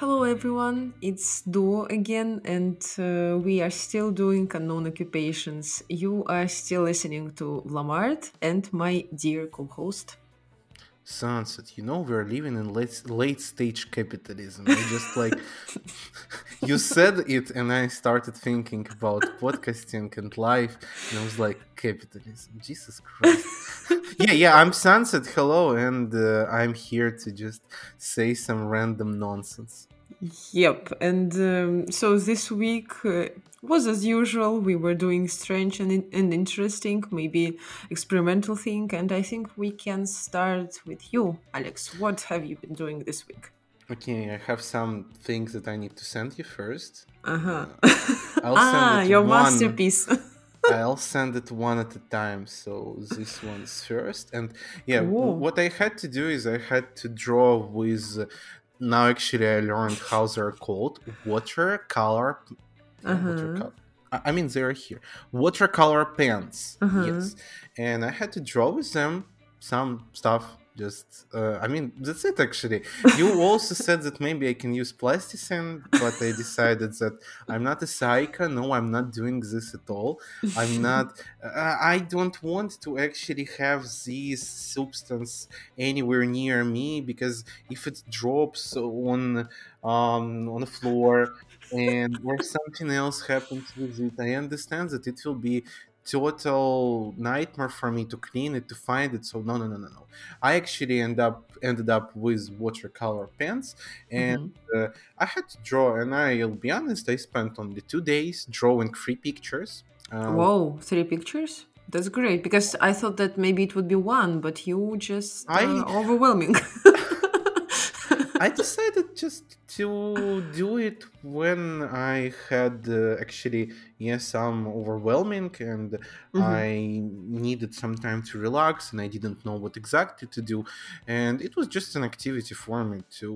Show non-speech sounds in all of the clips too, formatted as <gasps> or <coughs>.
Hello, everyone. It's Duo again, and uh, we are still doing unknown occupations. You are still listening to Vlamart and my dear co host. Sunset, you know we're living in late late stage capitalism. I just like <laughs> you said it, and I started thinking about podcasting and life, and I was like, capitalism, Jesus Christ. <laughs> yeah, yeah, I'm Sunset. Hello, and uh, I'm here to just say some random nonsense. Yep, and um, so this week uh, was as usual. We were doing strange and, and interesting, maybe experimental thing, and I think we can start with you, Alex. What have you been doing this week? Okay, I have some things that I need to send you first. Uh-huh. Uh, I'll <laughs> ah, your one. masterpiece. <laughs> I'll send it one at a time. So this one's first, and yeah, what I had to do is I had to draw with now actually I learned how they're called watercolor. Uh-huh. watercolor. I mean they're here. Watercolor pens. Uh-huh. Yes. And I had to draw with them some stuff just uh, i mean that's it actually. You <laughs> also said that maybe i can use plasticine but i decided that i'm not a psycho. No i'm not doing this at all. I'm <laughs> not uh, i don't want to actually have this substance anywhere near me because if it drops on um, on the floor and or something else happens with it i understand that it will be total nightmare for me to clean it to find it. So no no no no no. I actually end up ended up with watercolor pens and mm-hmm. uh, i had to draw and i'll be honest i spent only two days drawing three pictures um, whoa three pictures? That's great because i thought that maybe it would be one but you just uh, I, overwhelming <laughs> I decided just to do it when I had uh, actually yes some overwhelming and mm-hmm. I needed some time to relax and I didn't know what exactly to do and it was just an activity for me to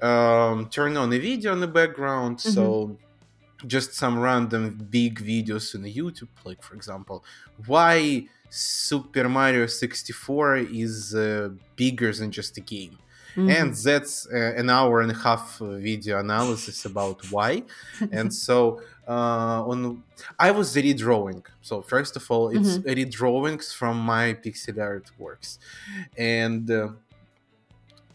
um, turn on a video in the background mm-hmm. so just some random big videos on YouTube like for example why Super Mario 64 is uh, bigger than just a game Mm-hmm. And that's uh, an hour and a half video analysis about why. and so uh, on, I was redrawing. So first of all, it's mm-hmm. redrawings from my pixel art works, and. Uh,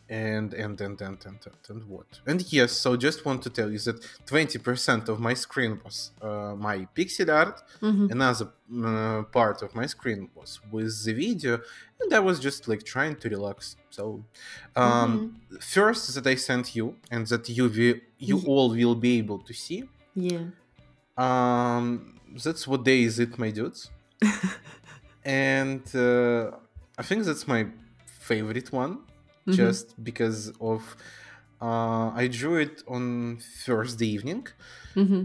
and and and and and and, and what and yes so just want to tell you that 20% of my screen was uh, my pixel art mm-hmm. another uh, part of my screen was with the video and i was just like trying to relax so um mm-hmm. first that i sent you and that you will you yeah. all will be able to see yeah um that's what day is it my dudes <laughs> and uh, i think that's my favorite one mm-hmm. just because of uh, I drew it on Thursday evening. Mm-hmm.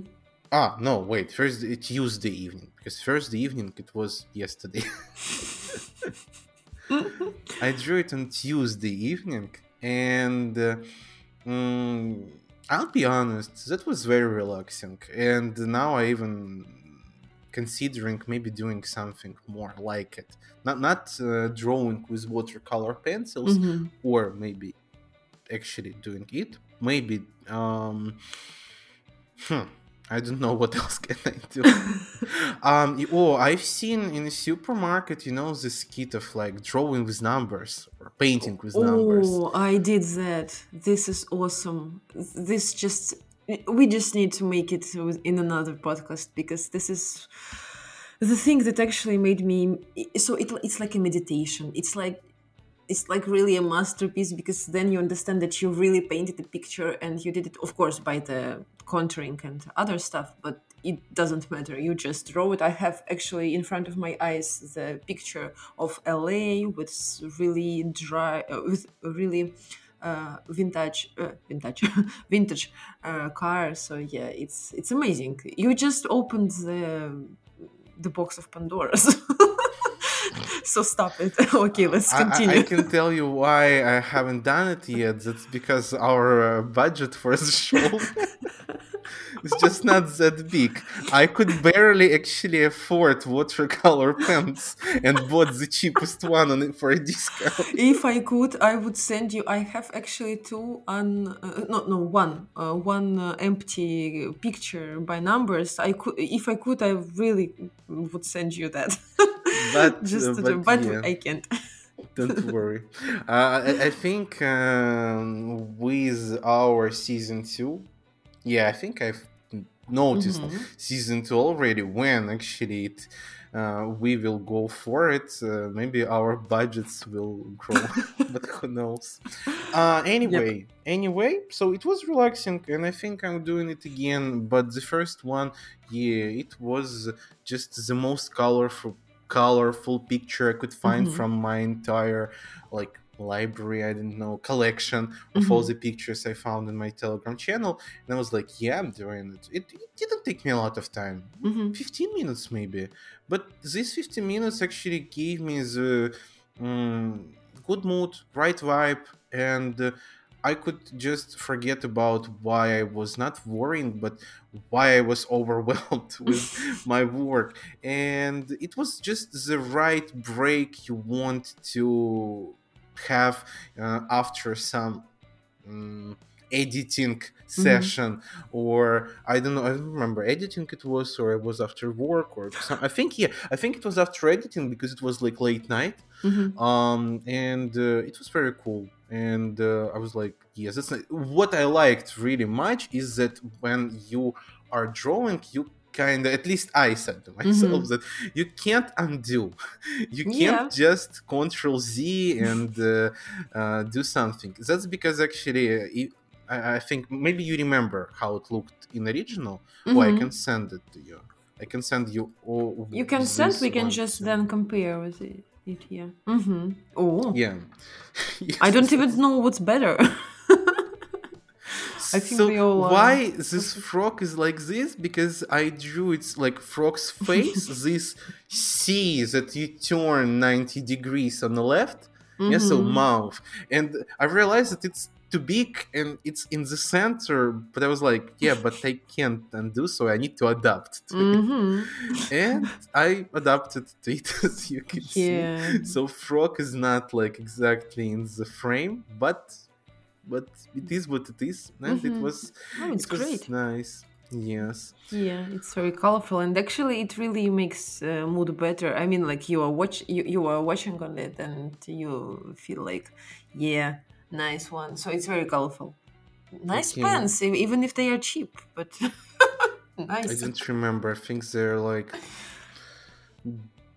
Ah, no, wait, first it Tuesday evening because Thursday evening it was yesterday. <laughs> I drew it on Tuesday evening, and uh, mm, I'll be honest, that was very relaxing. And now I even considering maybe doing something more like it not not uh, drawing with watercolor pencils mm-hmm. or maybe actually doing it maybe um hmm, I don't know <laughs> what else can I do. <laughs> um, oh, I've seen in a supermarket, you know, this kit of like drawing with numbers or painting with oh, numbers. Oh, I did that. This is awesome. This just we just need to make it in another podcast because this is the thing that actually made me so it, it's like a meditation. It's like it's like really a masterpiece because then you understand that you really painted the picture and you did it of course by the contouring and other stuff but it doesn't matter. You just draw it. I have actually in front of my eyes the picture of la with really dry uh, with really uh, vintage uh, vintage vintage uh, car so yeah it's it's amazing. You just opened the the box of pandora's. <laughs> So stop it. <laughs> Okay let's continue I, I, can tell you why i haven't done it yet. That's because our uh, budget for the show <laughs> it's just not that big. I could barely actually afford watercolor pens and bought the cheapest one on it for a discount. <laughs> if I could, I would send you. I have actually two un uh, no no one uh, one uh, empty picture by numbers. I could if I could, I really would send you that. <laughs> But, just uh, but do, but yeah. I can't. <laughs> Don't worry. Uh, I, I think um, with our season two, yeah, I think I've noticed Mhm. season two already. When actually it, uh, we will go for it, uh, maybe our budgets will grow, <laughs> <laughs> but who knows? Uh, anyway, anyway, so it was relaxing, and I think I'm doing it again. But the first one, yeah, it was just the most colorful colorful picture I could find Mhm. from my entire like library, I don't know, collection of all Mhm. the pictures I found in my Telegram channel. And I was like, yeah, I'm doing it. It, it didn't take me a lot of time. Mhm. 15 minutes maybe. But these 15 minutes actually gave me the mm, good mood, right vibe, and uh, I could just forget about why I was not worrying, but why I was <laughs> overwhelmed <laughs> with my work. And it was just the right break you want to have uh, after some mm, editing session or i don't know i don't remember editing it was or it was after work or some, i think yeah i think it was after editing because it was like late night. Mhm. um and uh, it was very cool. And uh, i was like yes that's what i liked really much is that when you are drawing you kind of at least i said to <laughs> myself Mhm. that you can't undo <laughs> you can't just control z and uh, uh, do something that's because actually uh, I, I think maybe you remember how it looked in original or i can send it to you i can send you all You can send. We can just too. then compare with it. it yeah. Mm-hmm. Oh. yeah <laughs> I don't even know what's better. I think so we all, uh, why this frog is like this? Because i drew its like frog's <laughs> face this c that you turn 90 degrees on the left. Yeah so mouth and i realized that it's too big and it's in the center but i was like yeah but i can't undo so i need to adapt to it. Mhm. <laughs> and i adapted to it <laughs> as you can see. Yeah. so frog is not like exactly in the frame but but it is what it is and it Mhm. was Oh, it's it was great. nice yes Yeah, it's very colorful, and actually, it really makes uh, mood better. I mean, like you are watch you, you are watching on it, and you feel like, yeah, nice one. So it's very colorful. Nice Okay. e- even if they are cheap, but <laughs> i don't remember i think they're like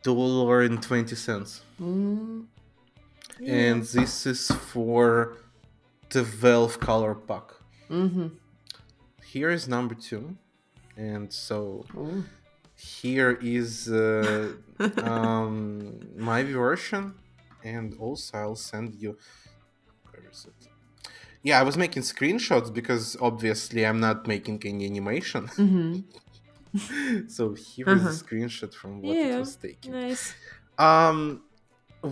dollar and 20 cents Mm. and this is for 12 color pack Mm-hmm. here is number two and so Ooh. here is uh, <laughs> um, my version and also i'll send you where is it yeah i was making screenshots because obviously i'm not making any animation Mhm. <laughs> so here is Uh-huh. a screenshot from what it was taken nice. um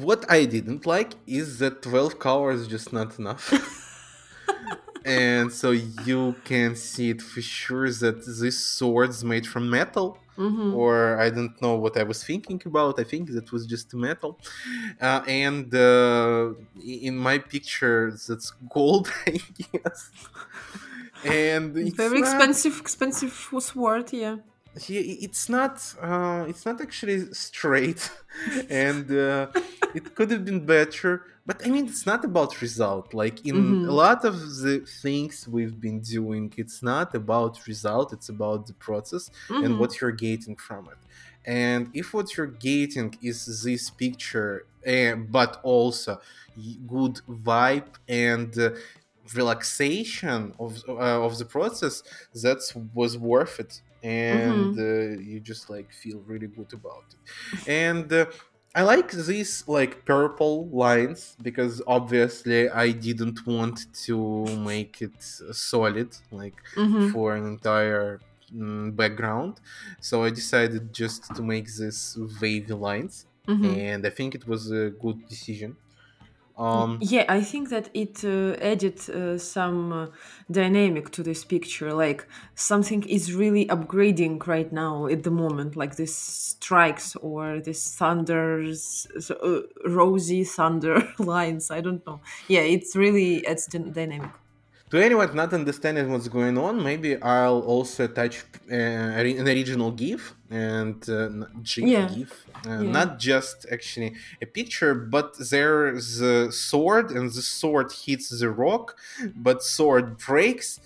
what i didn't like is that 12 colors is just not enough <laughs> and so you can see it for sure that this sword's made from metal Mm-hmm. or I don't know what I was thinking about. I think that was just metal. Uh, and uh, in my picture, that's gold, <laughs> I guess. And it's Very not- expensive, expensive sword. Yeah. Yeah, it's not uh, it's not actually straight <laughs> and uh, it could have been better but i mean it's not about result like in Mhm. a lot of the things we've been doing it's not about result it's about the process and Mhm. what you're getting from it and if what you're getting is this picture uh, but also good vibe and uh, relaxation of uh, of the process that was worth it and uh, you just like feel really good about it and uh, i like these like purple lines because obviously i didn't want to make it solid like Mhm. for an entire mm, background so i decided just to make this wavy lines Mhm. and I think it was a good decision. Um, yeah, I think that it uh, added uh, some uh, dynamic to this picture. Like something is really upgrading right now at the moment, like this strikes or this thunders, so, uh, rosy thunder <laughs> lines. I don't know. Yeah, it's really adds dynamic. to anyone not understanding what's going on, maybe I'll also attach uh, an original GIF and uh, GIF, Yeah. Uh, Yeah. not just actually a picture, but there's a sword, and the sword hits the rock, but sword breaks,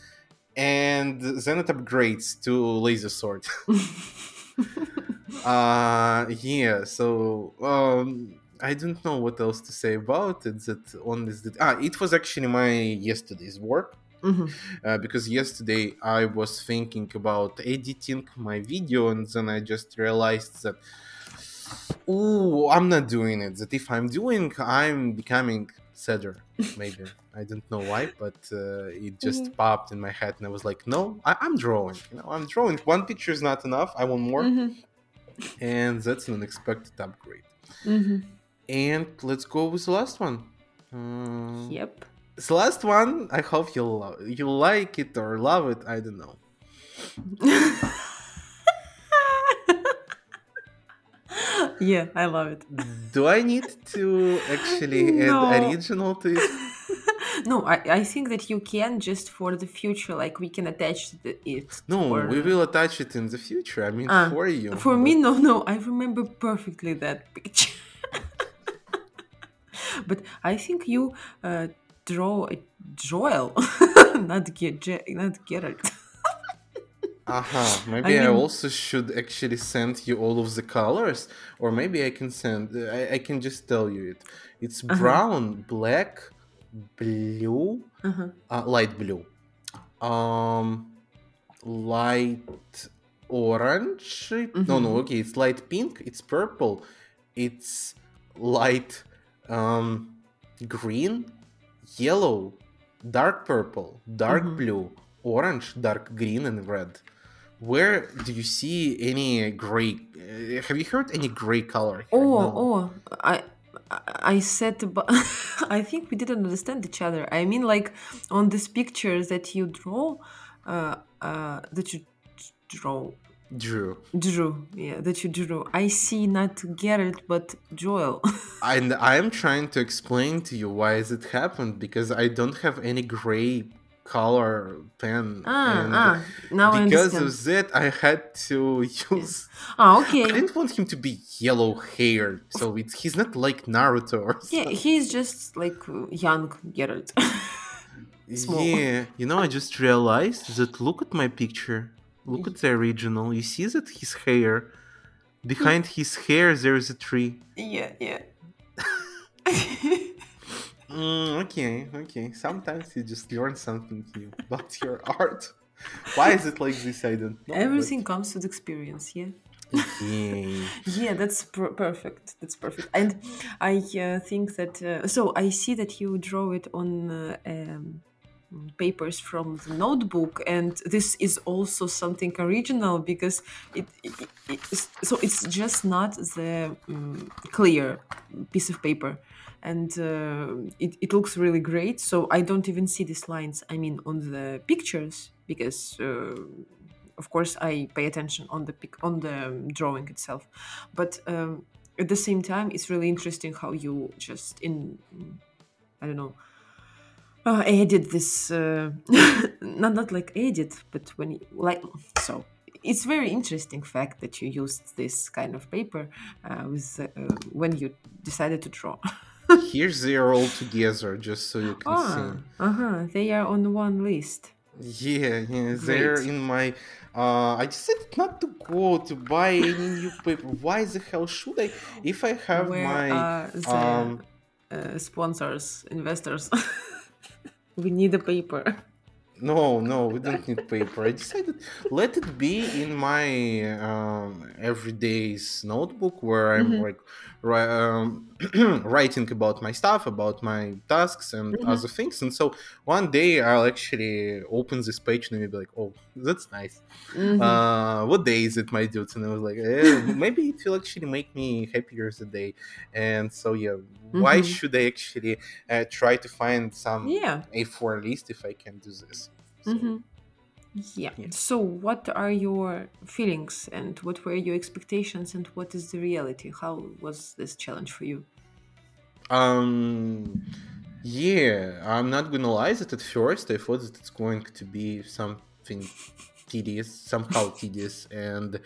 and then it upgrades to laser sword. <laughs> uh yeah so um i don't know what else to say about it that only that ah it was actually my yesterday's work Mhm. uh, because yesterday I was thinking about editing my video, and then I just realized that, oh, I'm not doing it. That if I'm doing, I'm becoming sadder. <laughs> Maybe I don't know why, but uh, it just Mhm. popped in my head, and I was like, no, I- I'm drawing. You know, I'm drawing. One picture is not enough. I want more, Mhm. and that's an unexpected upgrade. Mhm. And let's go with the last one. Uh, Yep. The last one, I hope you'll lo- you like it or love it. I don't know. <laughs> yeah, I love it. Do I need to actually <laughs> No. add original to it? <laughs> No, I, I think that you can just for the future, like we can attach the, it. No, or- we will attach it in the future. I mean, Ah, for you. For me, no, no, I remember perfectly that picture. but I think you uh, draw a Joel, not get not Geralt. Uh-huh. <laughs> Maybe I, mean- also should actually send you all of the colors, or maybe I can send. I, I can just tell you it. It's Uh-huh. brown, black, blue, uh-huh. uh, light blue, um, light orange. No, Mm-hmm. no. Okay, it's light pink. It's purple. It's light um, green, yellow, dark purple, dark Mm-hmm. blue, orange, dark green, and red. Where do you see any gray? Uh, have you heard any gray color? here? Oh, No. oh, I. I said, but <laughs> I think we didn't understand each other. I mean, like on this picture that you draw, uh, uh, that you draw, Drew. drew, yeah, that you drew. I see not Geralt but Joel. <laughs> and I'm trying to explain to you why has it happened because I don't have any gray color pen. ah, and ah, now because of that, I had to <laughs> use. Ah, okay. I didn't want him to be yellow haired, so it's he's not like Naruto or Yeah, he's just like young Geralt. <laughs> small. Yeah, you know, I just realized that look at my picture. Look at the original. You see that his hair. Behind his hair, there is a tree. yeah, yeah. <laughs> Mm, okay, okay. Sometimes you just learn something new about <laughs> your art. Why is it like this? I don't know. Everything comes with experience, yeah. but- <laughs> Yeah. Yeah, that's per- perfect. That's perfect. And I uh, think that uh, so I see that you draw it on uh, um, papers from the notebook, and this is also something original because it, it, it so it's just not the um, clear piece of paper. And uh, it, it looks really great. So I don't even see these lines. I mean, on the pictures because uh, of course i pay attention on the pic on the drawing itself but um, at the same time it's really interesting how you just in i don't know uh, edit this uh, <laughs> not not like edit but when you like so it's very interesting fact that you used this kind of paper uh, with uh, when you decided to draw <laughs> Here's they are all together, just so you can ah, uh-huh they are on one list. Yeah, yeah, they're Great. in my. Uh, I decided not to go to buy any new paper. Why the hell should I? If I have where my. the um, uh, sponsors investors <laughs> we need a paper <laughs> no, no, we don't need paper. I decided let it be in my um, everyday's notebook where I'm Mm-hmm. like ri- um, <clears throat> writing about my stuff, about my tasks and Mm-hmm. other things. And so one day I'll actually open this page and I'll be like, oh, that's nice. Mhm. Uh, what day is it, my dudes? And I was like, eh, maybe it will actually make me happier the day. And so yeah, why Mhm. should I actually uh, try to find some yeah. A4 list if I can do this? So, hmm Yeah. Yeah. So, what are your feelings and what were your expectations and what is the reality? How was this challenge for you? Um, yeah, I'm not gonna lie that at first I thought that it's going to be something tedious, somehow <laughs> tedious, and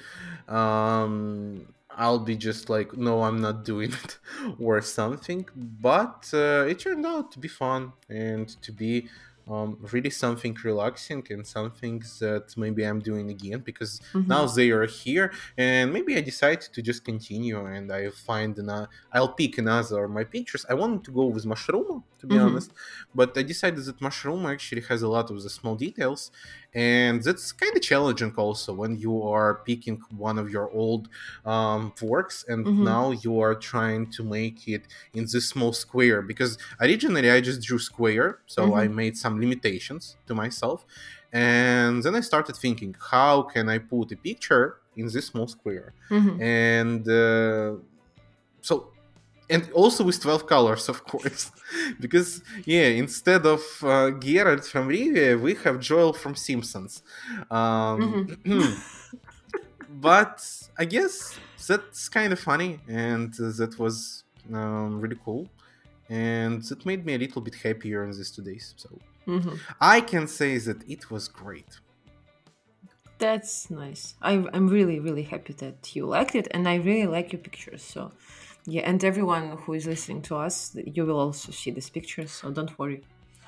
um, I'll be just like, no, I'm not doing it, <laughs> or something. But uh, it turned out to be fun and to be um, really something relaxing and something that maybe I'm doing again because Mhm. now they are here and maybe I decide to just continue and I find another I'll pick another of my pictures. I wanted to go with mushroom to be Mhm. honest, but I decided that mushroom actually has a lot of the small details and that's kind of challenging also when you are picking one of your old um, works and Mhm. now you are trying to make it in this small square because originally I just drew square so I made some limitations to myself and then I started thinking how can I put a picture in this small square Mhm. and uh, so and also with 12 colors of course <laughs> because yeah instead of uh, geralt from rivia we have joel from simpsons um, <clears throat> but i guess that's kind of funny and uh, that was um, really cool and it made me a little bit happier in these two days so Mhm. i can say that it was great That's nice. I, I'm really, really happy that you liked it, and I really like your pictures. So, yeah, and everyone who is listening to us, you will also see these pictures. So don't worry.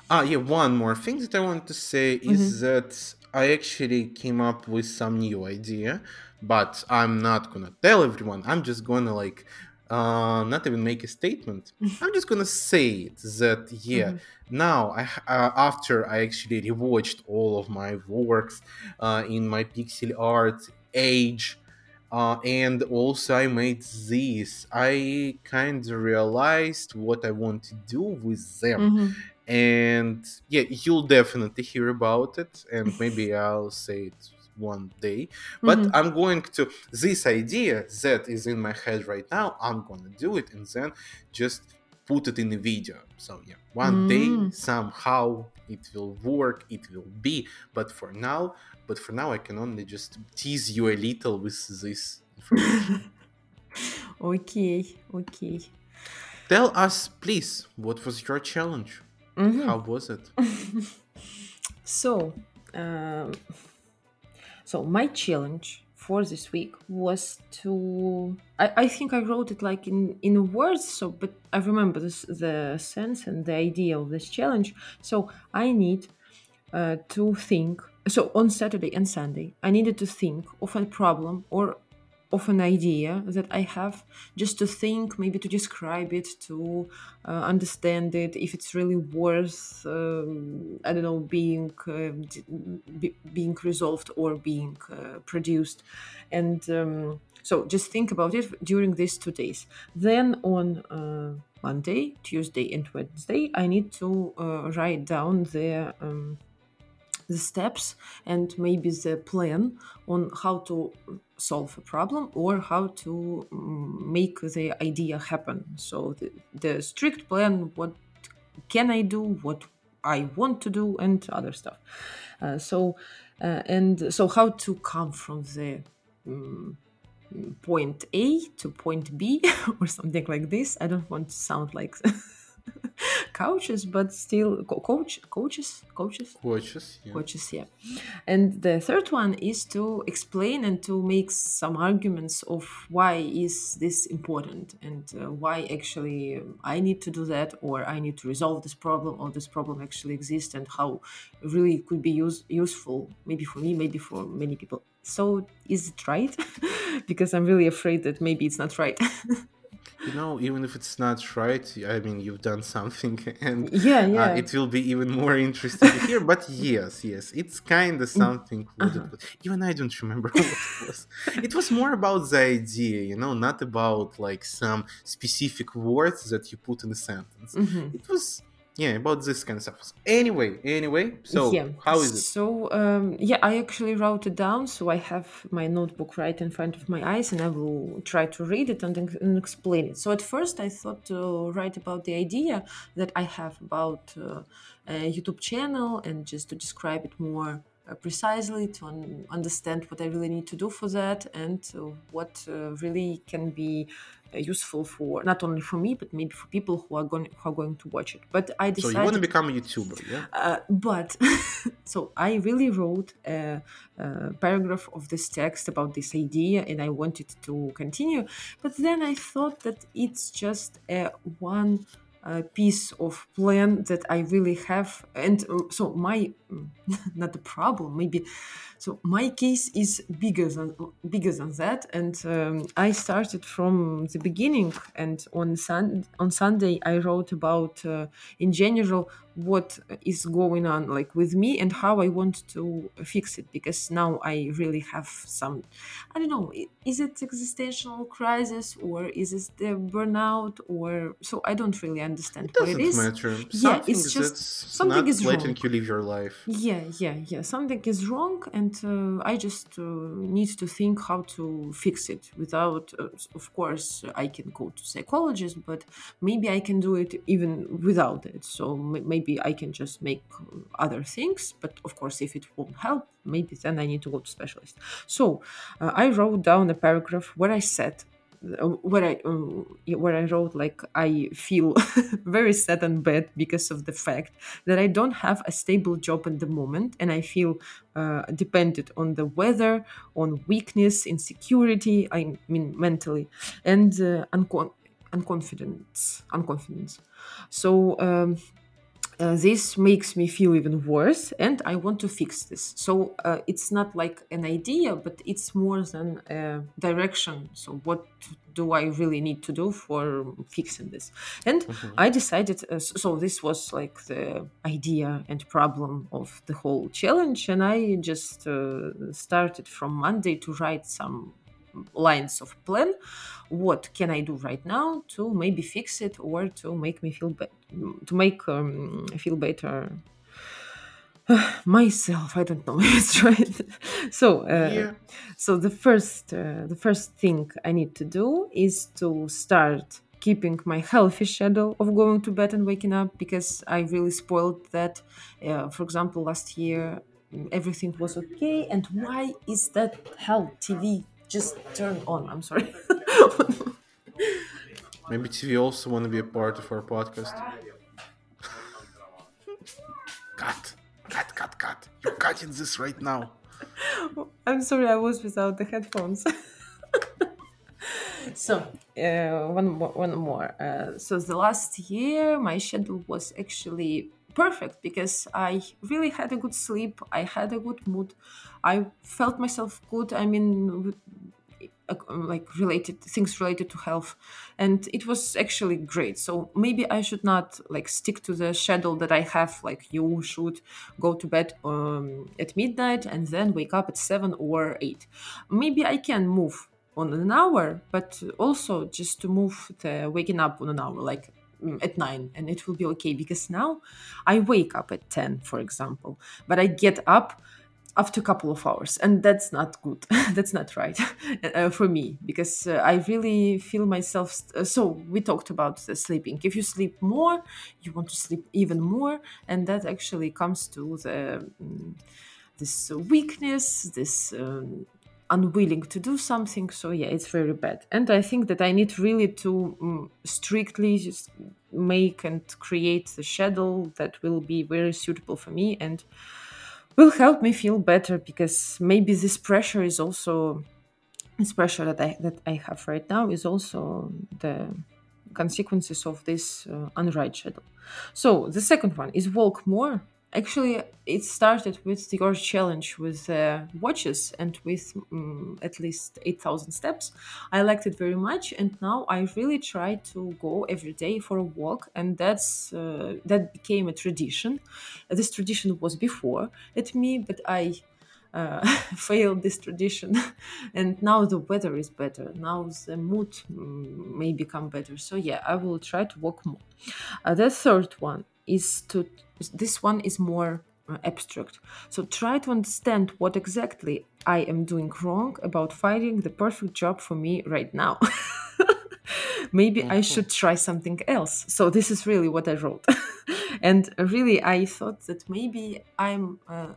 Ah, yeah, one more thing that I want to say is that I actually came up with some new idea, but I'm not gonna tell everyone. I'm just gonna like uh, not even make a statement. <laughs> I'm just gonna say it that yeah. Now, I uh, after I actually rewatched all of my works uh, in my pixel art age, uh, and also I made this. I kind of realized what I want to do with them Mhm. and yeah you'll definitely hear about it and <laughs> maybe i'll say it one day but Mhm. i'm going to this idea that is in my head right now i'm gonna do it and then just put it in a video so yeah one day Mm. somehow it will work it will be but for now but for now i can only just tease you a little with this information <laughs> Okay, okay. tell us please what was your challenge Mhm. how was it <laughs> So, um, so my challenge for this week was to. I, I think I wrote it like in in words. So, but I remember this, the sense and the idea of this challenge. So I need uh, to think. So on Saturday and Sunday, I needed to think of a problem or of an idea that I have, just to think, maybe to describe it, to uh, understand it, if it's really worth, um, I don't know, being uh, be, being resolved or being uh, produced, and um, so just think about it during these two days. Then on uh, Monday, Tuesday, and Wednesday, I need to uh, write down the. Um, the steps and maybe the plan on how to solve a problem or how to mm, make the idea happen. So the, the strict plan what can i do what i want to do and other stuff. Uh, so uh, and so how to come from the mm, point a to point b <laughs> or something like this. I don't want to sound like <laughs> <laughs> couches but still co- coach coaches coaches? Coaches, yeah. coaches yeah. And the third one is to explain and to make some arguments of why is this important and uh, why actually i need to do that or i need to resolve this problem or this problem actually exists and how really it could be use, useful maybe for me maybe for many people. So is it right? <laughs> Because i'm really afraid that maybe it's not right <laughs> you know, even if it's not right, I mean, you've done something, <laughs> and yeah, uh, it will be even more interesting to hear. <laughs> But yes, yes, it's kind of Mm, something. Uh-huh. Even I don't remember <laughs> what it was. It was more about the idea, you know, not about like some specific words that you put in a sentence. Mhm. It was yeah about this kind of stuff. Anyway, anyway, so yeah. how is it? So um, yeah, I actually wrote it down. So I have my notebook right in front of my eyes, and I will try to read it and, and explain it. So at first, I thought to write about the idea that I have about uh, a YouTube channel and just to describe it more. Uh, precisely to un- understand what I really need to do for that and uh, what uh, really can be useful for not only for me but maybe for people who are going who are going to watch it. But I decided So you want to become a YouTuber, yeah? uh, but <laughs> so I really wrote a, a paragraph of this text about this idea, and I wanted to continue. But then I thought that it's just a one uh, piece of plan that I really have, and uh, so my <laughs> not the problem maybe. So my case is bigger than bigger than that, and um, I started from the beginning. And on sun on Sunday, I wrote about uh, in general what is going on like with me and how I want to fix it because now I really have some I don't know is it existential crisis or is it the burnout or so I don't really understand It what it doesn't is matter. yeah Something it's just something is wrong you live your life. Yeah yeah yeah. Something is wrong and uh, I just uh, need to think how to fix it without uh, of course I can go to psychologist but maybe I can do it even without it. So m- maybe I can just make uh, other things but of course if it won't help maybe then I need to go to specialist. So uh, I wrote down a paragraph where I said uh, where I um, where I wrote like I feel <laughs> very sad and bad because of the fact that I don't have a stable job at the moment and I feel uh, dependent on the weather, on weakness, insecurity. I mean mentally, and uh, uncon- unconfidence, unconfidence. So. Um, uh, this makes me feel even worse and i want to fix this. So uh, it's not like an idea but it's more than a direction. So what do i really need to do for fixing this? And i decided uh, so this was like the idea and problem of the whole challenge and i just uh, started from monday to write some lines of plan what can i do right now to maybe fix it or to make me feel better to make um, feel better <sighs> myself. I don't know <laughs> if it's right. So uh, Yeah. so the first uh, the first thing i need to do is to start keeping my healthy schedule of going to bed and waking up because i really spoiled that uh, for example last year mm, everything was okay. And why is that hell tv just turn on? I'm sorry <laughs> Maybe TV also want to be a part of our podcast. cut, cut, cut, cut. You're cutting this right now. I'm sorry, I was without the headphones. <laughs> so, uh, one more. One more. Uh, so, the last year, my schedule was actually perfect because I really had a good sleep. I had a good mood. I felt myself good. I mean, like related things related to health. And it was actually great. So maybe i should not like stick to the schedule that i have like you should go to bed um, at midnight and then wake up at 7 or 8 maybe i can move on an hour but also just to move the waking up on an hour like mm, at 9 and it will be okay. Because now i wake up at 10 for example but i get up after a couple of hours and that's not good. <laughs> That's not right <laughs> uh, for me because uh, i really feel myself st- uh, so we talked about sleeping. If you sleep more you want to sleep even more and that actually comes to the mm, this weakness this um, unwilling to do something so yeah it's very bad. And i think that i need really to mm, strictly just make and create the schedule that will be very suitable for me and will help me feel better because maybe this pressure is also this pressure that I that I have right now is also the consequences of this uh, unright schedule. So the second one is walk more. Actually it started with your challenge with uh, watches and with um, at least 8000 steps. I liked it very much and now i really try to go every day for a walk and that's uh, that became a tradition. This tradition was before at me but i uh, <laughs> failed this tradition. <laughs> And now the weather is better. Now the mood mm, may become better. So yeah i will try to walk more. Uh, the third one is to this one is more uh, abstract. So try to understand what exactly i am doing wrong about finding the perfect job for me right now. <laughs> Maybe mm-hmm. i should try something else. So this is really what i wrote. <laughs> And really i thought that maybe i'm uh,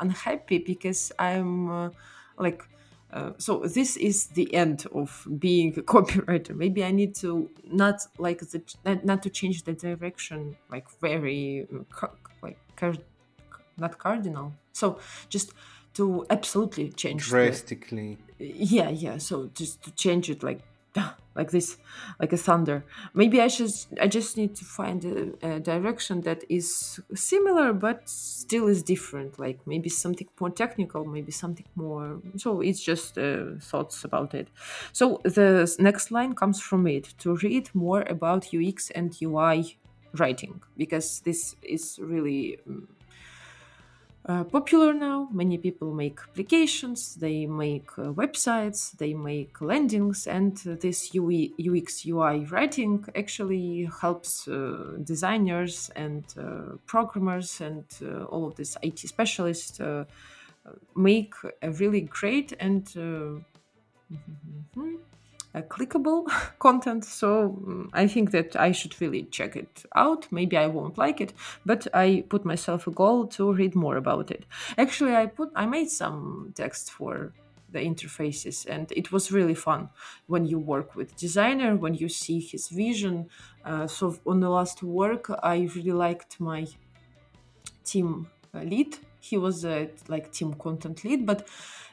unhappy because i'm uh, like uh, so this is the end of being a <laughs> copywriter. Maybe i need to not like the not, to change the direction like very uh, like not cardinal. So just to absolutely change drastically. The, yeah yeah. So just to change it like like this like a thunder. Maybe i should i just need to find a, a, direction that is similar but still is different. Like maybe something more technical maybe something more so it's just uh, thoughts about it. So the next line comes from it to read more about ux and ui writing because this is really um, uh, popular now. Many people make applications, they make uh, websites, they make landings, and this UI, UX UI writing actually helps uh, designers and programmers and all of these IT specialists make a really great and mm-hmm, uh, clickable <laughs> content. So um, I think that I should really check it out. Maybe I won't like it, but I put myself a goal to read more about it. Actually, I put I made some text for the interfaces and it was really fun when you work with designer when you see his vision uh, so on the last work i really liked my team uh, lead he was a like team content lead but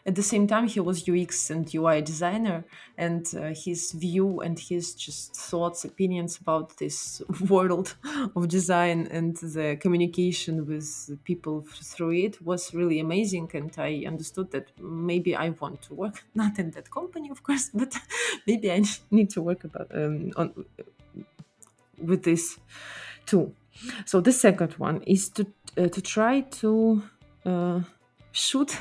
at the same time he was ux and ui designer and uh, his view and his just thoughts opinions about this <laughs> world of design and the communication with people through it was really amazing and i understood that maybe i want to work <laughs> not in that company of course <laughs> but maybe i need to work about um, on with this too. So the second one is to uh, to try to uh, shoot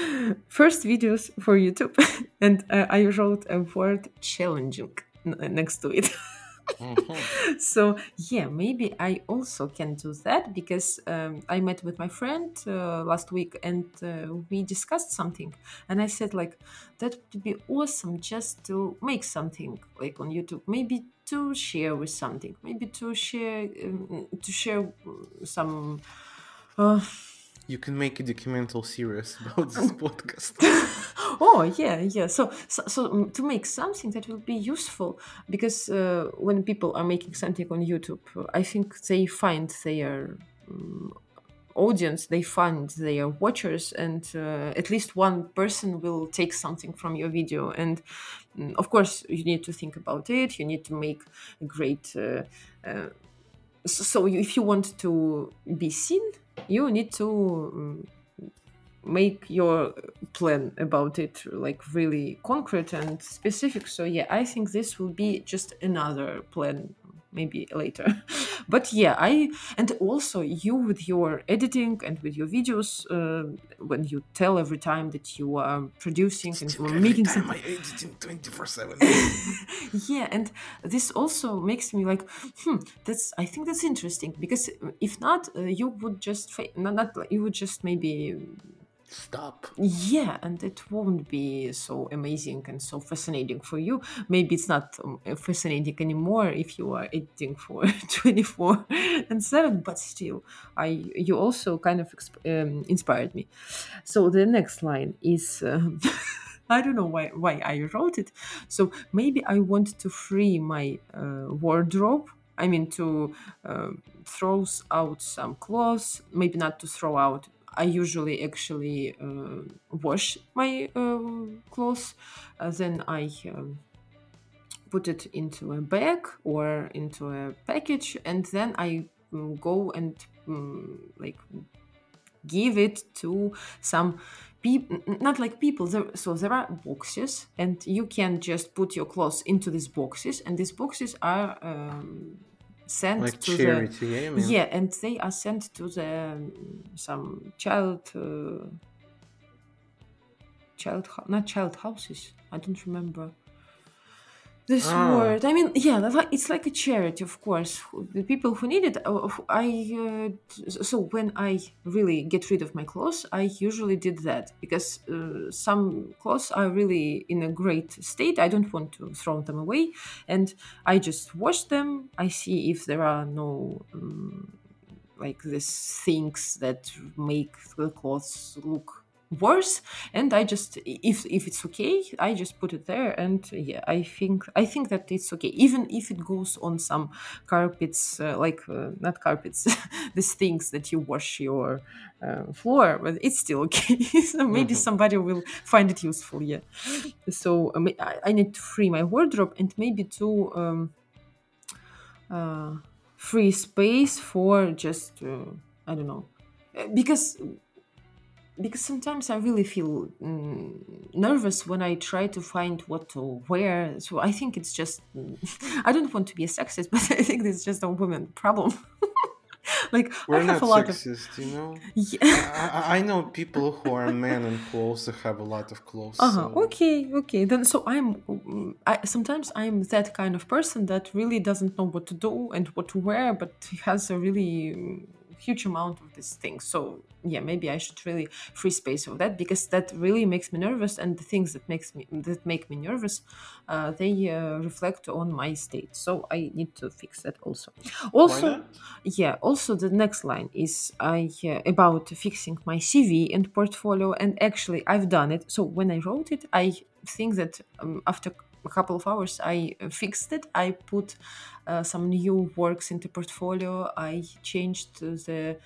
<laughs> first videos for YouTube, <laughs> and uh, I wrote a word challenging next to it. mm-hmm. <laughs> So yeah, maybe I also can do that because um, I met with my friend uh, last week and uh, we discussed something, and I said like that would be awesome just to make something like on YouTube, maybe to share with something, maybe to share um, to share some. Uh, you can make a documental series <laughs> about this podcast. <laughs> oh yeah, yeah. So, so, so mm, to make something that will be useful, because uh, when people are making something on YouTube, I think they find their um, audience, they find their watchers, and uh, at least one person will take something from your video. And um, of course, you need to think about it. You need to make a great. Uh, uh so if you want to be seen you need to um, make your plan about it like really concrete and specific. So yeah i think this will be just another plan maybe later. <laughs> But yeah i and also you with your editing and with your videos uh, when you tell every time that you are producing and you are making something editing 24 7 <laughs> yeah and this also makes me like hmm that's i think that's interesting because if not uh, you would just fa- not, not you would just maybe stop. Yeah, and it won't be so amazing and so fascinating for you. Maybe it's not um, fascinating anymore if you are editing for <laughs> 24 and 7, but still, I you also kind of um, inspired me. So the next line is. Um, <laughs> I don't know why why I wrote it. So maybe I want to free my uh, wardrobe I mean, to uh, throw out some clothes, maybe not to throw out I usually actually uh, wash my uh, clothes, uh, then I um, put it into a bag or into a package, and then I um, go and mm, like give it to some people not like people there, so there are boxes and you can just put your clothes into these boxes and these boxes are um, sent Like to charity, the yeah, I mean. yeah and they are sent to the um, some child uh, child not child houses i don't remember this Ah. word. I mean yeah it's like a charity of course. The people who need it uh, i uh, so when i really get rid of my clothes i usually did that because uh, some clothes are really in a great state. I don't want to throw them away. And i just wash them. I see if there are no um, like these things that make the clothes look worse and i just if if it's okay i just put it there and yeah i think i think that it's okay. Even if it goes on some carpets uh, like uh, not carpets <laughs> these things that you wash your uh, floor but it's still <laughs> okay. So maybe Mhm. somebody will find it useful yeah. So um, I, I need to free my wardrobe and maybe to um, uh, free space for just uh, I don't know. Because because sometimes I really feel mm, nervous when I try to find what to wear. So I think it's just <laughs> I don't want to be a sexist, <laughs> but I think it's just a woman problem. <laughs> like We're I have not a lot of sexist, you know. yeah. I, I- I know people who are men and who also have a lot of clothes. Uh-huh. so- Okay, okay. Then so I'm mm, I, sometimes I'm that kind of person that really doesn't know what to do and what to wear, but has a really mm, huge amount of these things. So yeah, maybe I should really free space of that because that really makes me nervous, and the things that makes me that make me nervous, uh, they uh, reflect on my state. So I need to fix that also. Also, yeah. Also, the next line is I uh, about fixing my CV and portfolio, and actually, I've done it. So when I wrote it, I think that um, after a couple of hours, I fixed it. I put uh, some new works into portfolio. I changed the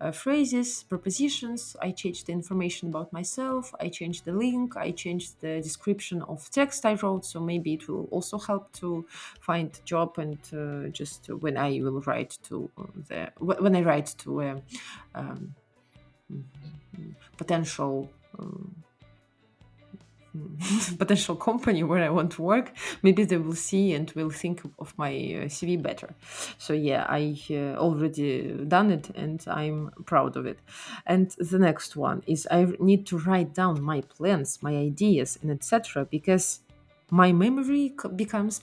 uh, phrases, prepositions. I changed the information about myself. I changed the link. I changed the description of text I wrote. So maybe it will also help to find job and uh, just when I will write to the when I write to a um, potential. Um, <laughs> potential company where I want to work, maybe they will see and will think of my uh, CV better. So yeah, I uh, already done it and I'm proud of it. And the next one is I need to write down my plans, my ideas, and etc. Because my memory becomes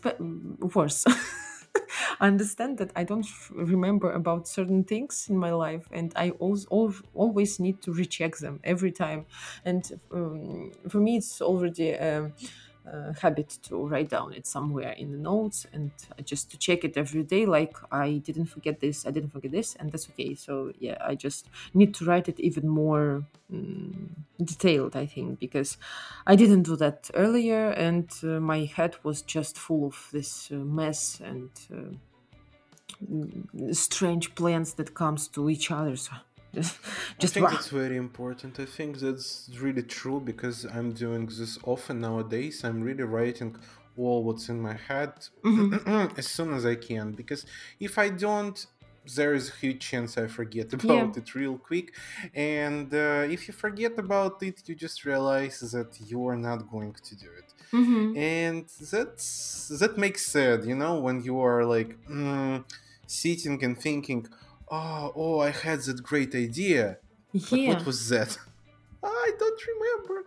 worse. <laughs> <laughs> Understand that I don't remember about certain things in my life, and I always always need to recheck them every time. And um, for me, it's already a, a habit to write down it somewhere in the notes and just to check it every day. Like I didn't forget this, I didn't forget this, and that's okay. So yeah, I just need to write it even more mm, detailed, I think, because I didn't do that earlier, and uh, my head was just full of this uh, mess and uh, mm, strange plans that comes to each other. So just, just I think rah. that's very important. I think that's really true because I'm doing this often nowadays. I'm really writing all what's in my head Mm-hmm. <clears throat> as soon as I can because if I don't, there is a huge chance I forget <laughs> Yeah. about it real quick. And uh, if you forget about it, you just realize that you are not going to do it. Mhm. and that's that makes sad you know when you are like mm, sitting and thinking oh oh i had that great idea but Yeah. what was that <laughs> i don't remember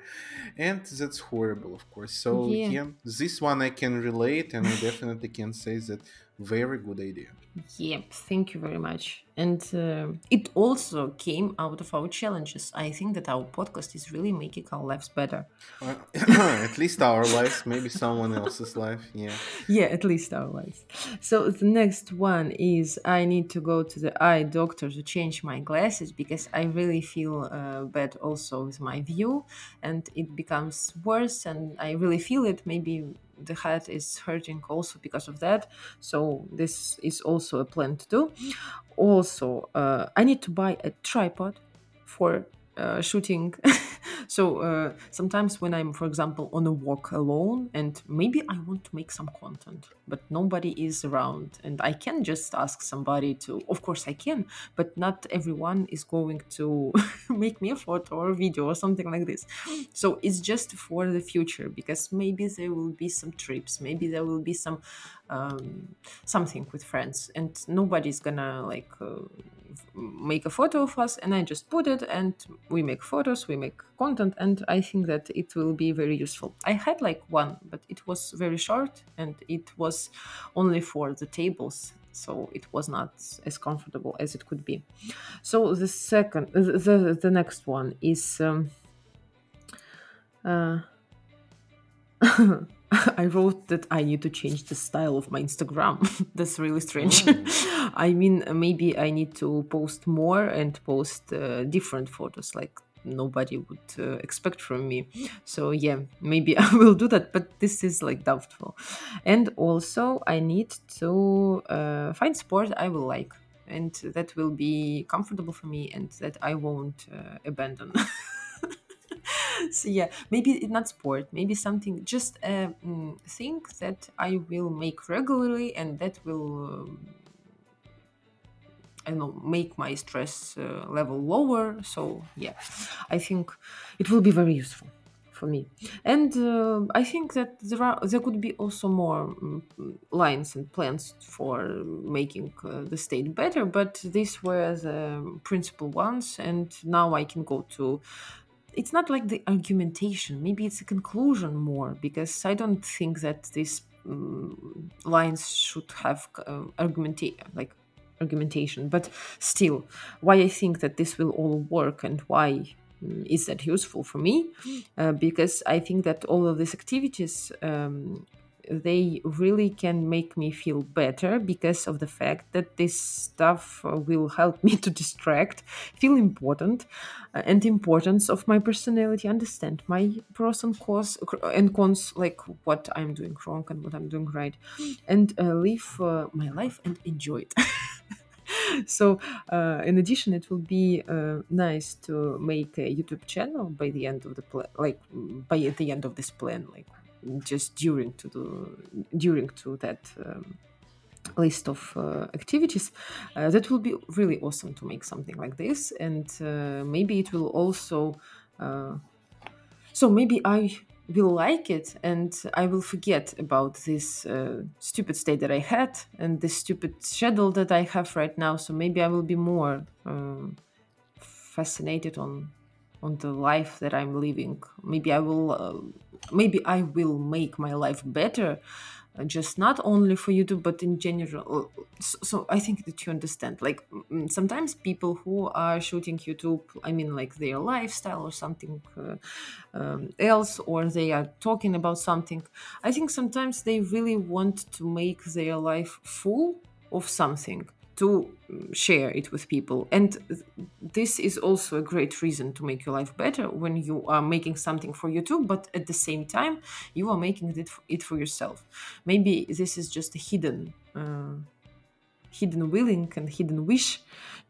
and that's horrible of course so Yeah. yeah. this one i can relate and i definitely can say that very good idea Yep, thank you very much. And uh, it also came out of our challenges. I think that our podcast is really making our lives better. Uh, <coughs> at least our lives maybe someone else's life yeah Yeah, at least our lives. So the next one is I need to go to the eye doctor to change my glasses because I really feel uh, bad also with my view and it becomes worse and I really feel it. Maybe the head is hurting also because of that. So this is also a plan to do. Also, uh, I need to buy a tripod for uh, shooting. <laughs> so uh, sometimes when I'm, for example, on a walk alone, and maybe I want to make some content, but nobody is around, and I can just ask somebody to. Of course, I can, but not everyone is going to <laughs> make me a photo or a video or something like this. So it's just for the future because maybe there will be some trips, maybe there will be some um, something with friends, and nobody's gonna like. Uh, make a photo of us and I just put it and we make photos, we make content, and I think that it will be very useful. I had like one, but it was very short and it was only for the tables. So it was not as comfortable as it could be. So the second, the the next one is um, uh, <laughs> <laughs> I wrote that I need to change the style of my Instagram. <laughs> That's really strange. Oh. <laughs> I mean, maybe I need to post more and post uh, different photos like nobody would uh, expect from me. So, yeah, maybe I will do that, but this is like doubtful. And also, I need to uh, find sport I will like and that will be comfortable for me and that I won't uh, abandon. <laughs> so yeah maybe not sport maybe something just a mm, thing that i will make regularly and that will um, I know, make my stress uh, level lower. So yeah, I think it will be very useful for me. And uh, I think that there are there could be also more um, lines and plans for making uh, the state better. But these were the principal ones, and now I can go to it's not like the argumentation. Maybe it's a conclusion more because i don't think that these um, lines should have uh, argumentation like argumentation. But still why i think that this will all work and why um, is that useful for me? Uh, because i think that all of these activities um, they really can make me feel better because of the fact that this stuff uh, will help <laughs> me to distract, feel important, uh, and importance of my personality, understand my pros and cons, and cons, like what I'm doing wrong and what I'm doing right, and uh, live uh, my life and enjoy it. <laughs> so uh, in addition it will be uh, nice to make a youtube channel by the end of the plan like by the end of this plan like just during to the during to that um, list of uh, activities uh, that will be really awesome to make something like this. And uh, maybe it will also uh, so maybe i will like it and i will forget about this uh, stupid state that i had and this stupid schedule that i have right now. So maybe i will be more um, fascinated on on the life that I'm living. Maybe I will, uh, maybe I will make my life better, uh, just not only for YouTube, but in general. So, so, I think that you understand. Like sometimes people who are shooting YouTube, I mean, like their lifestyle or something uh, um, else, or they are talking about something. I think sometimes they really want to make their life full of something to share it with people. And this is also a great reason to make your life better when you are making something for YouTube, but at the same time, you are making it for, it for yourself. Maybe this is just a hidden. Uh, hidden willing and hidden wish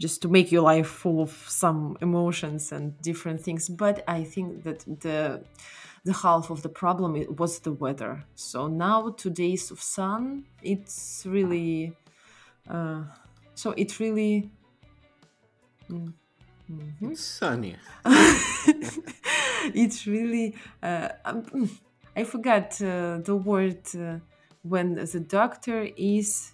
just to make your life full of some emotions and different things but i think that the the half of the problem was the weather so now two days of sun it's really uh, so it really. Mm-hmm. It's sunny. <laughs> it's really. Uh, um, I forgot uh, the word uh, when the doctor is.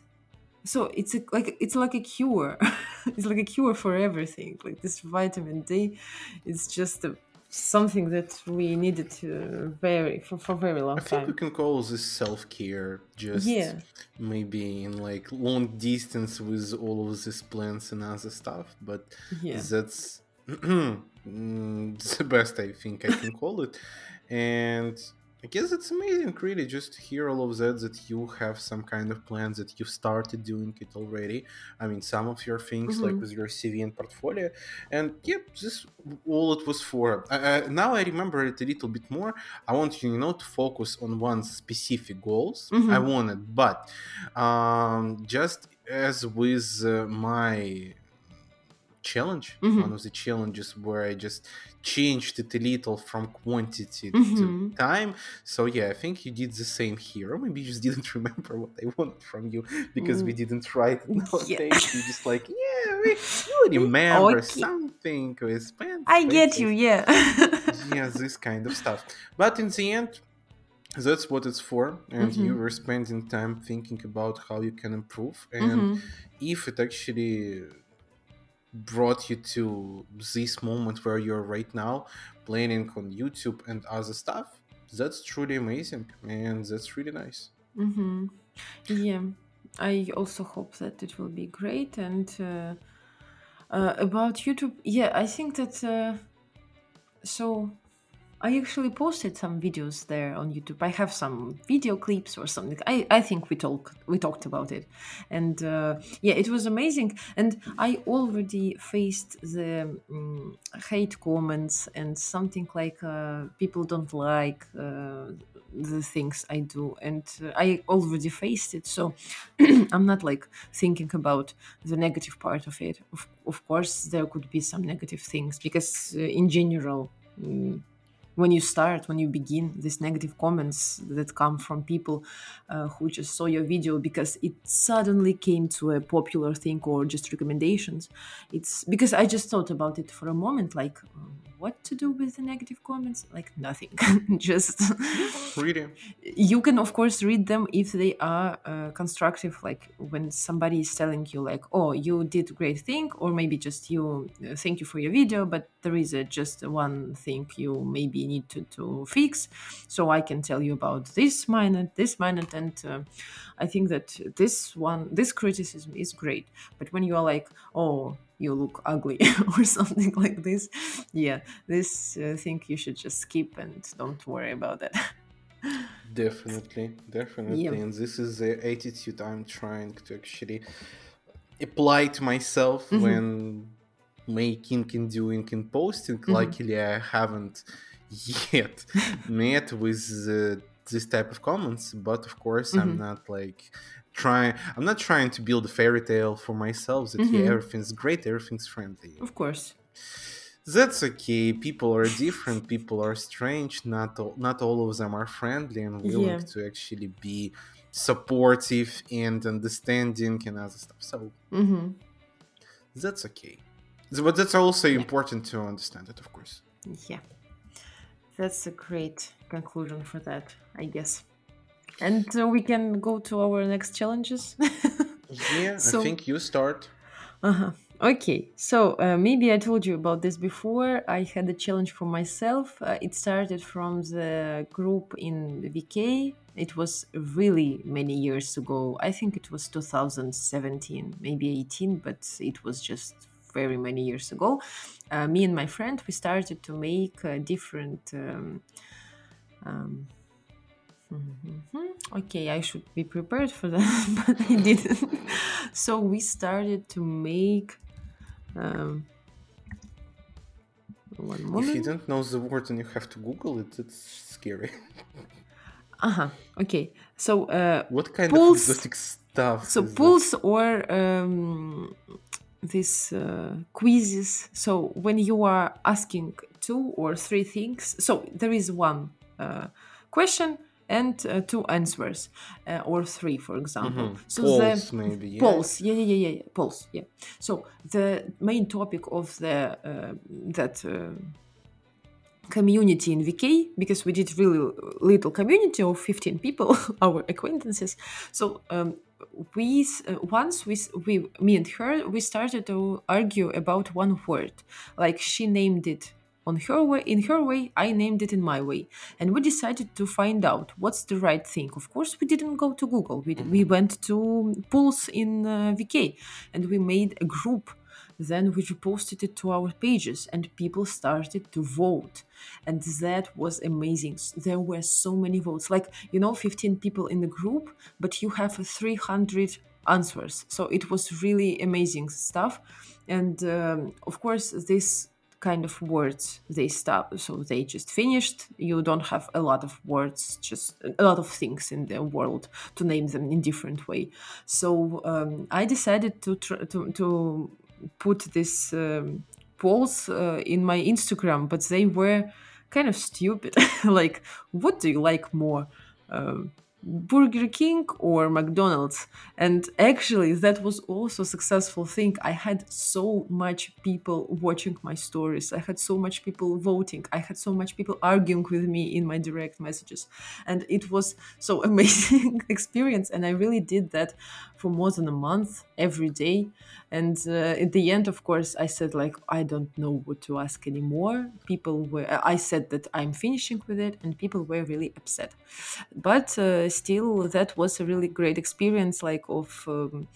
So it's a, like it's like a cure. <laughs> it's like a cure for everything. Like this vitamin D, it's just a something that we needed to very for, for very long I time. think we can call this self care. Just yeah. maybe in like long distance with all of these plants and other stuff, but yeah. that's <clears throat> mm, the best I think I can call it. And I guess it's amazing, really, just to hear all of that, that you have some kind of plans, that you started doing it already. I mean, some of your things, mm-hmm. like with your CV and portfolio. And yep, yeah, this all it was for. Uh, now I remember it a little bit more. I want you, you know, to focus on one specific goals. Mm-hmm. I wanted, but um, just as with uh, my challenge, Mhm. one of the challenges where I just changed it a little from quantity Mhm. to time. So yeah, I think you did the same here. Or maybe you just <laughs> didn't remember what I wanted from you because we didn't write it nowadays. You just like, yeah, we, we <laughs> remember Okay. something. We spent. I get you, yeah. <laughs> yeah, this kind of stuff. But in the end, that's what it's for. And you Mhm. were spending time thinking about how you can improve. And Mhm. if it actually brought you to this moment where you're right now, planning on YouTube and other stuff, that's truly amazing. And that's really nice. Mm-hmm. Yeah, I also hope that it will be great. And uh, uh, about YouTube, yeah, I think that uh, so I actually posted some videos there on YouTube. I have some video clips or something. I, I think we talk we talked about it, and uh, yeah, it was amazing. And I already faced the um, hate comments and something like uh, people don't like uh, the things I do, and uh, I already faced it. So <clears throat> I'm not like thinking about the negative part of it. Of, of course, there could be some negative things because uh, in general. mm, when you start when you begin these negative comments that come from people uh, who just saw your video because it suddenly came to a popular thing or just recommendations. It's because i just thought about it for a moment like um, what to do with the negative comments? Like nothing. <laughs> Just Really? you can of course read them if they are uh, constructive like when somebody is telling you like oh you did great thing or maybe just you uh, thank you for your video but there is a, just one thing you maybe need to, to fix. So i can tell you about this minute this minute and uh, i think that this one this criticism is great. But when you are like oh you look ugly <laughs> or something like this yeah this uh, thing you should just skip and don't worry about that <laughs> Definitely, definitely. Yeah. And this is the attitude I'm trying to actually apply to myself Mhm. when making and doing and posting. Mhm. Luckily, I haven't <laughs> yet met with uh, this type of comments, but of course, I'm Mhm. not like trying. I'm not trying to build a fairy tale for myself that yeah, Mhm. everything's great, everything's friendly. Of course. That's okay. People are different. People are strange. Not all, not all of them are friendly and willing Yeah. to actually be supportive and understanding and other stuff. So hmm that's okay. But that's also important to understand it, of course. Yeah. That's a great conclusion for that, I guess. And uh, we can go to our next challenges. <laughs> Yeah, So- I think you start. uh-huh. Okay, so uh, maybe I told you about this before. I had a challenge for myself. Uh, it started from the group in VK. It was really many years ago. I think it was 2017, maybe 18, but it was just very many years ago. Uh, me and my friend, we started to make uh, different. Um, um, mhm. Okay, I should be prepared for that, <laughs> but I didn't. <laughs> so we started to make. Um, one If you don't know the word and you have to Google it, it's scary. <laughs> Uh huh. Okay. So uh, What kind Pulse- of exotic stuff? so is that? or um, these uh, quizzes so when you are asking two or three things so there is one uh, question and uh, two answers uh, or three for example Mhm. so Pulse, the maybe. Yeah. pulse yeah, yeah yeah yeah yeah pulse yeah so the main topic of the uh, that uh, community in VK because we did really little community of 15 people, <laughs> our acquaintances. So um, we uh, once we, we me and her we started to argue about one word. Like she named it on her way in her way, I named it in my way, and we decided to find out what's the right thing. Of course, we didn't go to Google. We we went to Pulse in uh, VK, and we made a group then we reposted it to our pages and people started to vote. And that was amazing. There were so many votes. Like, you know, 15 people in the group, but you have 300 answers. So it was really amazing stuff. And um, of course, this kind of words they stop so they just finished you don't have a lot of words just a lot of things in the world to name them in different way so um, i decided to tr- to, to put this um, polls uh, in my Instagram, but they were kind of stupid. <laughs> like, what do you like more? Um, Burger King or McDonald's. And actually, that was also a successful thing. I had so much people watching my stories. I had so much people voting. I had so much people arguing with me in my direct messages. And it was so <laughs> amazing experience. And I really did that for more than a month every day. And uh, at the end, of course, I said like, I don't know what to ask anymore. People were, I said that I'm finishing with it and people were really upset. But uh, still that was a really great experience like of um,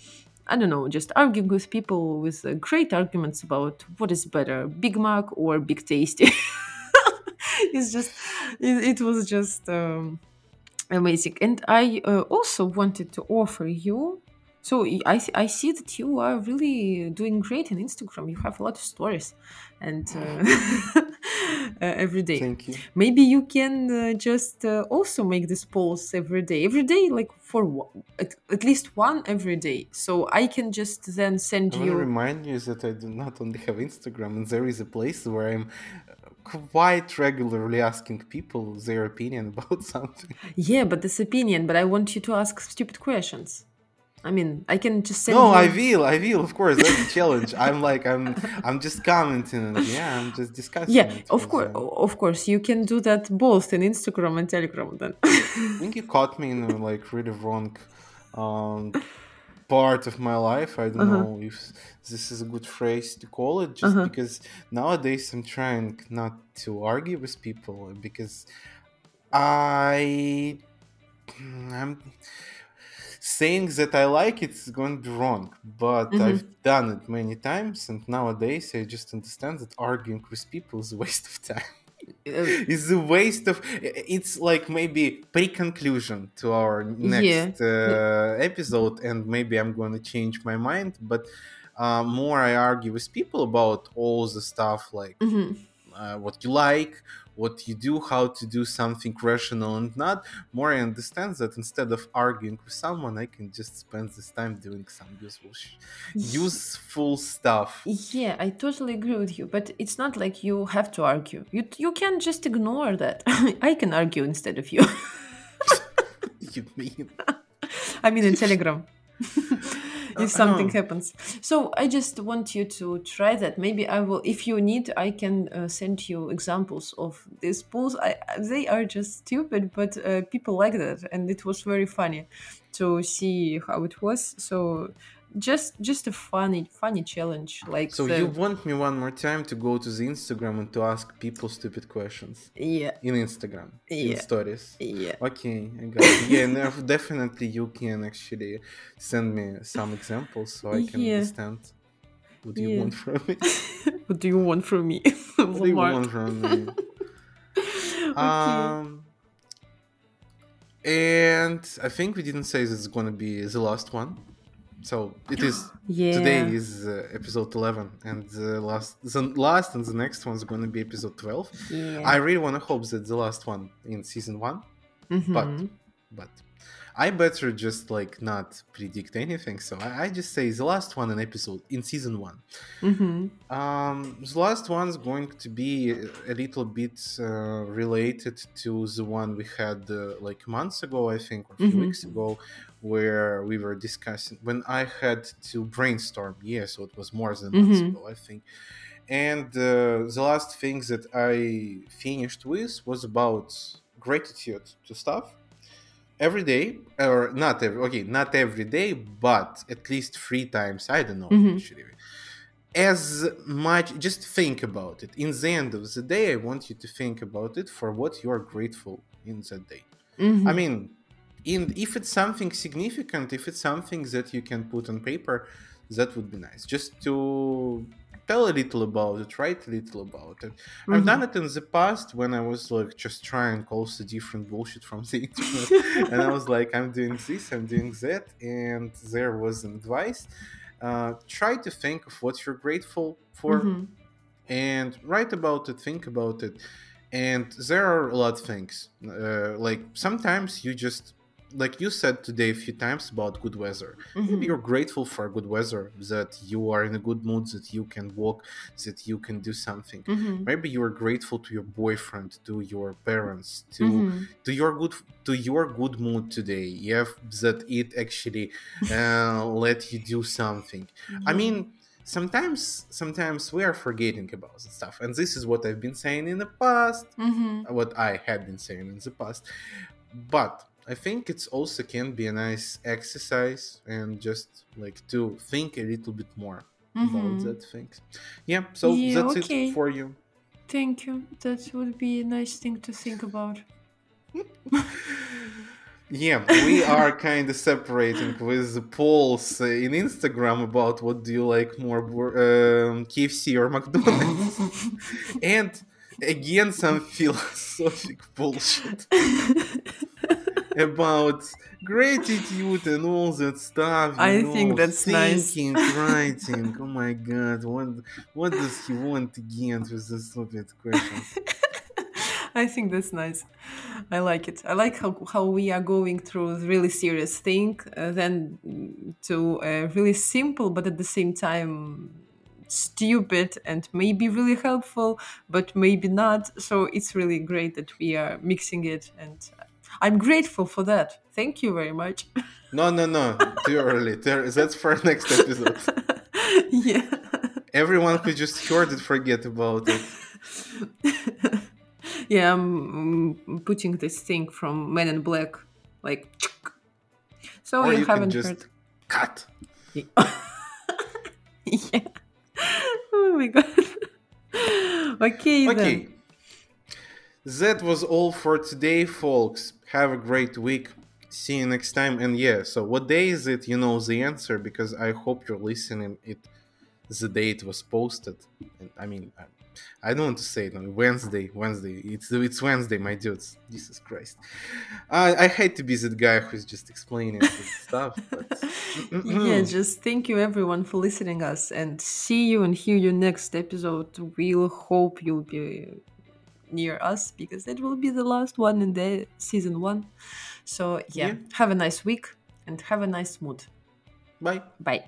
i don't know just arguing with people with uh, great arguments about what is better big mac or big tasty <laughs> it's just it, it was just um, amazing and i uh, also wanted to offer you so I, I see that you are really doing great on Instagram. You have a lot of stories, and uh, uh, <laughs> every day. Thank you. Maybe you can uh, just uh, also make these polls every day, every day, like for one, at, at least one every day. So I can just then send I you. to remind you that I do not only have Instagram, and there is a place where I'm quite regularly asking people their opinion <laughs> about something. Yeah, but this opinion. But I want you to ask stupid questions. I mean, I can just send No, you. I will, I will. Of course, that's a challenge. I'm like, I'm, I'm just commenting. Yeah, I'm just discussing. yeah, of course, them. of course, you can do that both in Instagram and Telegram. Then. I think you caught me in a like really wrong um, part of my life. I don't Uh-huh. know if this is a good phrase to call it, just Uh-huh. because nowadays I'm trying not to argue with people because I I'm saying that I like it's going to be wrong, but Mhm. I've done it many times, and nowadays I just understand that arguing with people is a waste of time. Uh, it's a waste of it's like maybe pre-conclusion to our next uh, episode and maybe i'm going to change my mind but uh, more i argue with people about all the stuff like mhm. uh, what you like what you do how to do something rational and not more i understand that instead of arguing with someone i can just spend this time doing some useful sh- useful stuff Yeah, I totally agree with you, but it's not like you have to argue. You you can just ignore that. <laughs> I can argue instead of you. <laughs> you mean <laughs> I mean in Telegram. If something Uh-huh. happens. So I just want you to try that. Maybe I will if you need I can uh, send you examples of these pools. I they are just stupid, but uh, people like that and it was very funny to see how it was. So just just a funny funny challenge like so the- you want me one more time to go to the instagram and to ask people stupid questions yeah in Instagram in stories. yeah Okay, I got it. Yeah, no, <laughs> definitely you can actually send me some examples so I can Yeah. understand what do you Yeah. want from me. <laughs> what do you want from me <laughs> what do you want from me? okay. Um, and I think we didn't say this is going to be the last one. So it is. <gasps> yeah Today is uh, episode 11, and the last, the last and the next one is going to be episode 12. yeah I really want to hope that the last one in season one but Mhm. but I better just like not predict anything. So I, I just say the last one in episode in season one. Mhm. Um, the last one's going to be a little bit uh, related to the one we had uh, like months ago, I think, or a few Mhm. weeks ago, where we were discussing when I had to brainstorm. Yeah, so it was more than months Mhm. ago, I think. And uh, the last thing that I finished with was about gratitude to stuff every day or not every okay not every day but at least three times i don't know Mhm. actually as much just think about it in the end of the day i want you to think about it for what you are grateful in that day Mhm. i mean in if it's something significant if it's something that you can put on paper that would be nice just to tell a little about it write a little about it I've Mhm. done it in the past when I was like just trying also different bullshit from the <laughs> internet, and I was like, I'm doing this, I'm doing that, and there was an advice. Uh, try to think of what you're grateful for, Mhm. and write about it, think about it, and there are a lot of things. Uh, like sometimes you just like you said today a few times about good weather. Mhm. Maybe you're grateful for good weather, that you are in a good mood, that you can walk, that you can do something. Mhm. Maybe you are grateful to your boyfriend, to your parents, to Mhm. to your good to your good mood today. Yeah, that it actually uh, <laughs> let you do something. I mean, sometimes sometimes we are forgetting about that stuff, and this is what I've been saying in the past Mhm. what I had been saying in the past. But I think it's also can be a nice exercise and just like to think a little bit more about Mhm. that things. Yeah, so Yeah, that's okay. it for you. Thank you. That would be a nice thing to think about. <laughs> Yeah, we are kind of separating with the polls in Instagram about what do you like more, um, KFC or McDonald's, <laughs> and again some <laughs> philosophic bullshit. About gratitude and all that stuff. I know, think that's nice. thinking, writing. Oh my god, what what does he want again with the stupid questions? <laughs> I think that's nice. I like it. I like how, how we are going through really serious thing, uh, then to a really simple, but at the same time stupid and maybe really helpful, but maybe not. So it's really great that we are mixing it, and I'm grateful for that. Thank you very much. No, no, no, too early. That's for next episode. <laughs> yeah. Everyone who just heard it, forget about it. yeah, I'm putting this thing from Men in Black, like. So or you, you haven't heard. cut. <laughs> yeah. Oh my god. okay, <laughs> Okay. then. That was all for today, folks. Have a great week. See you next time. And yeah, so what day is it? You know the answer because I hope you're listening it the day it was posted. And I mean, I, I don't want to say it on Wednesday. Wednesday. It's it's Wednesday, my dudes. Jesus Christ. I I hate to be that guy who's just explaining <laughs> stuff. But <laughs> Yeah, just thank you everyone for listening us and see you and hear you next episode. We'll hope you'll be near us because it will be the last one in the season one. So yeah, Yeah. have a nice week and have a nice mood. bye. Bye.